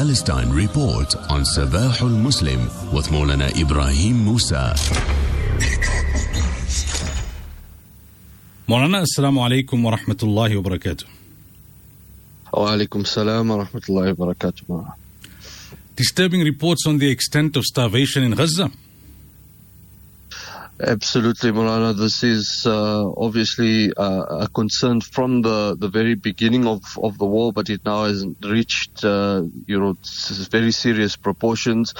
Palestine Report on Sabahul Muslim with Maulana Ibrahim Musa. Maulana, Assalamu alaikum wa rahmatullahi wa barakatuh. Wa alaikum salam wa rahmatullahi wa barakatuh. Disturbing reports on the extent of starvation in Gaza. Absolutely, Maulana. This is uh, obviously uh, a concern from the, the very beginning of, of the war, but it now has reached, uh, you know, very serious proportions.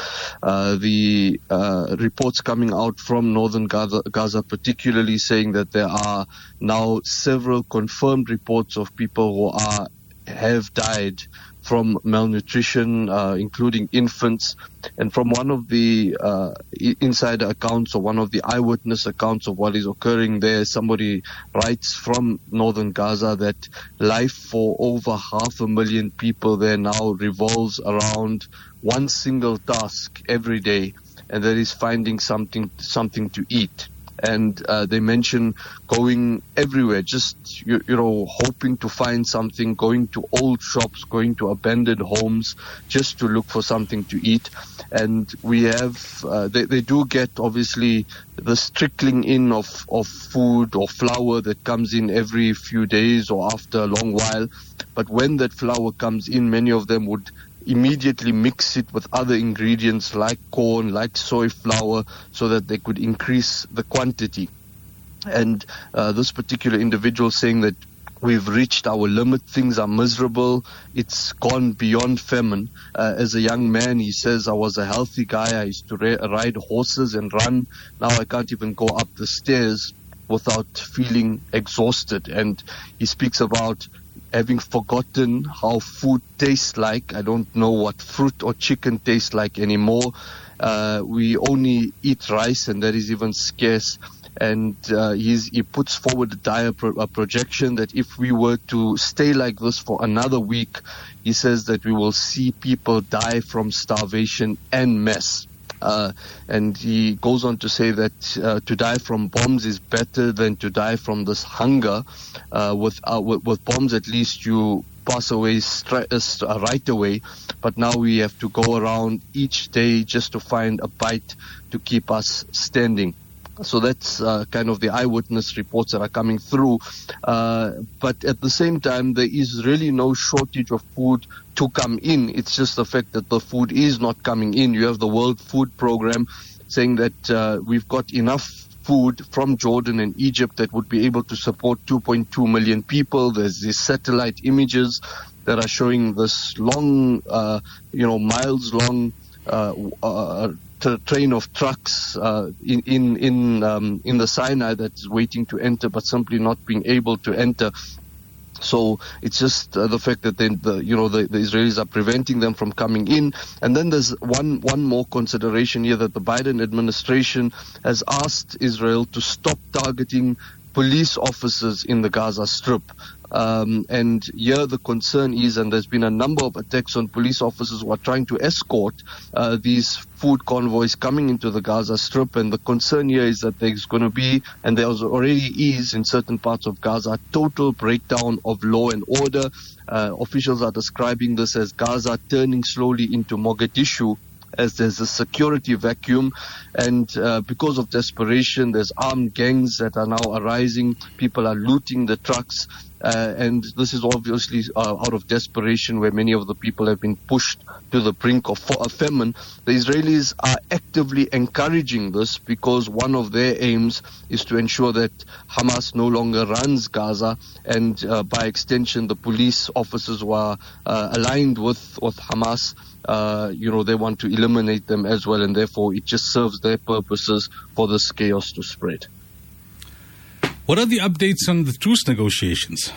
Uh, the uh, reports coming out from northern Gaza, Gaza, particularly saying that there are now several confirmed reports of people who are have died from malnutrition, uh, including infants. And from one of the uh, insider accounts or one of the eyewitness accounts of what is occurring there, somebody writes from northern Gaza that life for over half a million people there now revolves around one single task every day, and that is finding something something to eat and uh, they mention going everywhere, just you, you, know, hoping to find something, going to old shops, going to abandoned homes, just to look for something to eat. And we have, uh, they, they do get obviously the trickling in of, of food or flour that comes in every few days or after a long while. But when that flour comes in, many of them would immediately mix it with other ingredients like corn, like soy flour, so that they could increase the quantity. And uh, this particular individual saying that we've reached our limit, things are miserable, it's gone beyond famine. Uh, as a young man, he says, I was a healthy guy, I used to ra- ride horses and run. Now I can't even go up the stairs without feeling exhausted. And he speaks about having forgotten how food tastes like. I don't know what fruit or chicken tastes like anymore. Uh, we only eat rice, and that is even scarce. And uh, he puts forward a dire pro- a projection that if we were to stay like this for another week, he says that we will see people die from starvation and mess. Uh, and he goes on to say that uh, to die from bombs is better than to die from this hunger. Uh, with, uh, with, with bombs, at least you pass away stri- uh, right away. But now we have to go around each day just to find a bite to keep us standing. So that's uh, kind of the eyewitness reports that are coming through. Uh, but at the same time, there is really no shortage of food to come in. It's just the fact that the food is not coming in. You have the World Food Program saying that uh, we've got enough food from Jordan and Egypt that would be able to support 2.2 million people. There's these satellite images that are showing this long, uh, you know, miles long uh, uh, train of trucks uh, in in in, um, in the Sinai that's waiting to enter, but simply not being able to enter. So it's just uh, the fact that they, the, you know the, the, Israelis are preventing them from coming in, and then there's one one more consideration here that the Biden administration has asked Israel to stop targeting police officers in the Gaza Strip. Um, and here the concern is, and there's been a number of attacks on police officers who are trying to escort uh, these food convoys coming into the Gaza Strip. And the concern here is that there's going to be, and there already is in certain parts of Gaza, total breakdown of law and order. Uh, officials are describing this as Gaza turning slowly into Mogadishu as there's a security vacuum and uh, because of desperation there's armed gangs that are now arising. People are looting the trucks uh, and this is obviously uh, out of desperation where many of the people have been pushed to the brink of famine. The Israelis are actively encouraging this because one of their aims is to ensure that Hamas no longer runs Gaza and uh, by extension the police officers who are uh, aligned with, with Hamas uh, you know, they want to eliminate them as well, and therefore it just serves their purposes for this chaos to spread. What are the updates on the truce negotiations?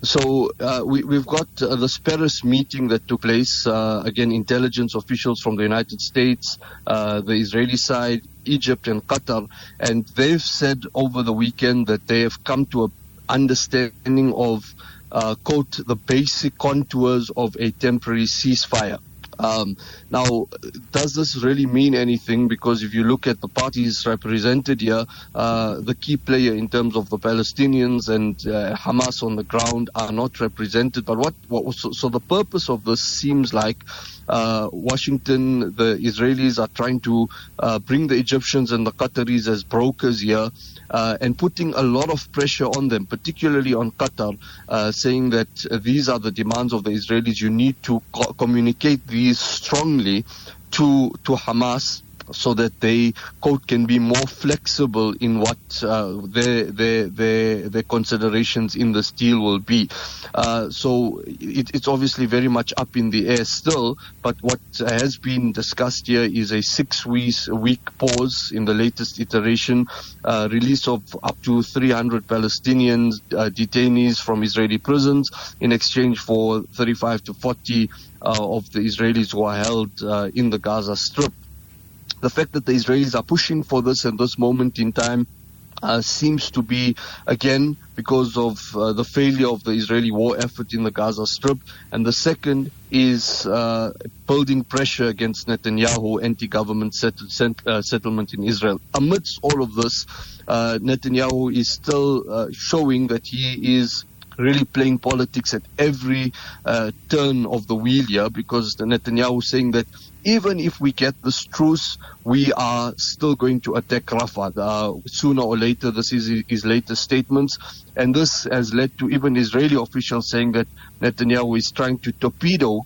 So uh, we, have got uh, the Paris meeting that took place. Uh, again, intelligence officials from the United States, uh, the Israeli side, Egypt, and Qatar, and they've said over the weekend that they have come to an understanding of, uh, quote, the basic contours of a temporary ceasefire. Um, now, does this really mean anything? Because if you look at the parties represented here, uh, the key player in terms of the Palestinians and uh, Hamas on the ground are not represented. But what, what so, so the purpose of this seems like uh, Washington, the Israelis are trying to uh, bring the Egyptians and the Qataris as brokers here. Uh, and putting a lot of pressure on them, particularly on Qatar, uh, saying that these are the demands of the Israelis. You need to co- communicate these strongly to to Hamas so that they can be more flexible in what uh, their, their their their considerations in this deal will be. Uh, so it, it's obviously very much up in the air still. But what has been discussed here is a six week week pause in the latest iteration, uh, release of up to 300 Palestinians uh, detainees from Israeli prisons in exchange for 35 to 40 uh, of the Israelis who are held uh, in the Gaza Strip the fact that the Israelis are pushing for this at this moment in time uh, seems to be again because of uh, the failure of the Israeli war effort in the Gaza Strip, and the second is uh, building pressure against Netanyahu anti-government set- set- uh, settlement in Israel. Amidst all of this, uh, Netanyahu is still uh, showing that he is really playing politics at every uh, turn of the wheel here because Netanyahu is saying that even if we get this truce, we are still going to attack Rafah uh, sooner or later. This is his latest statements, and this has led to even Israeli officials saying that Netanyahu is trying to torpedo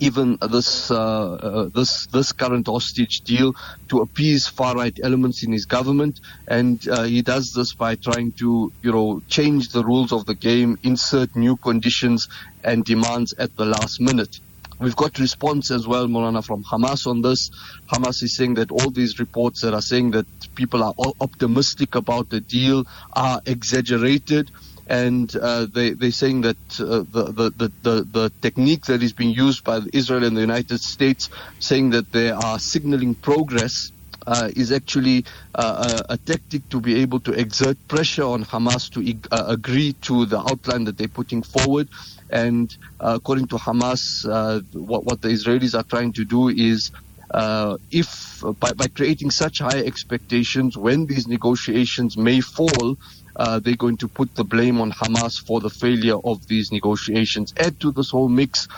even this uh, uh, this this current hostage deal to appease far right elements in his government, and uh, he does this by trying to you know change the rules of the game, insert new conditions and demands at the last minute. We've got response as well, Maulana, from Hamas on this. Hamas is saying that all these reports that are saying that people are optimistic about the deal are exaggerated and uh, they, they're saying that uh, the, the, the, the, technique that is being used by Israel and the United States, saying that they are signaling progress, uh, is actually uh, a, a, tactic to be able to exert pressure on Hamas to uh, agree to the outline that they're putting forward. And uh, according to Hamas, what, what the Israelis are trying to do is uh, if by, by, creating such high expectations, when these negotiations may fall, uh, they're going to put the blame on Hamas for the failure of these negotiations. Add to this whole mix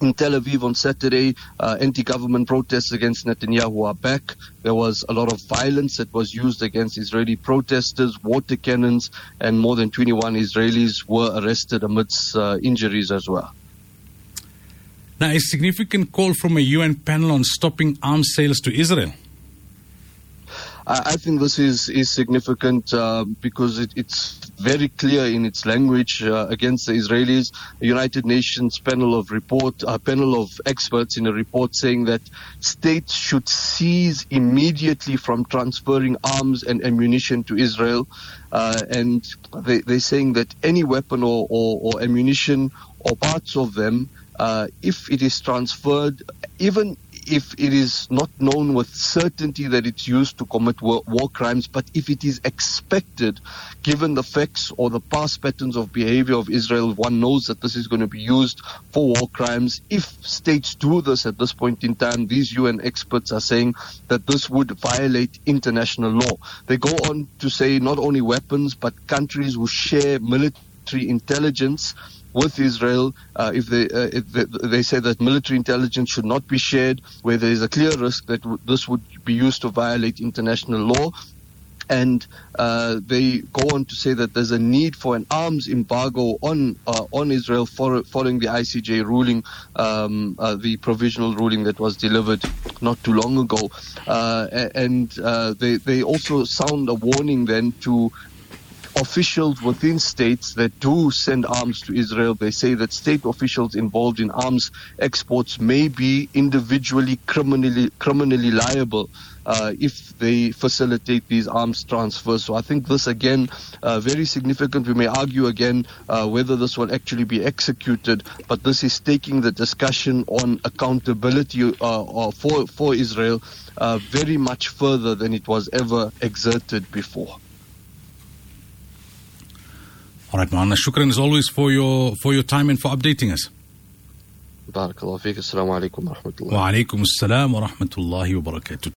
in Tel Aviv on Saturday, uh, anti-government protests against Netanyahu are back. There was a lot of violence that was used against Israeli protesters, water cannons, and more than 21 Israelis were arrested amidst uh, injuries as well. Now, a significant call from a UN panel on stopping arms sales to Israel. I, think this is is significant uh, because it, it's very clear in its language uh, against the Israelis. The United Nations panel of report, a panel of experts in a report saying that states should cease immediately from transferring arms and ammunition to Israel, uh, and they, they're saying that any weapon or, or, or ammunition or parts of them, uh, if it is transferred, even if it is not known with certainty that it's used to commit war, war, crimes, but if it is expected, given the facts or the past patterns of behavior of Israel, one knows that this is going to be used for war crimes. If states do this at this point in time, these UN experts are saying that this would violate international law. They go on to say not only weapons, but countries who share military intelligence with Israel uh, if, they, uh, if they, say that military intelligence should not be shared, where there is a clear risk that w- this would be used to violate international law. And uh, they go on to say that there's a need for an arms embargo on uh, on Israel for, following the ICJ ruling, um, uh, the provisional ruling that was delivered not too long ago. Uh, and they they also sound a warning then to officials within states that do send arms to Israel, they say that state officials involved in arms exports may be individually criminally criminally liable uh, if they facilitate these arms transfers. So I think this again uh, very significant. We may argue again uh, whether this will actually be executed, but this is taking the discussion on accountability uh, uh, for for Israel uh, very much further than it was ever exerted before. All right, man. Shukran as always for your for your time and for updating us. Barakallahu feek. Assalamu alaikum wa rahmatullah. Wa alaikum assalam wa rahmatullahi wa barakatuh.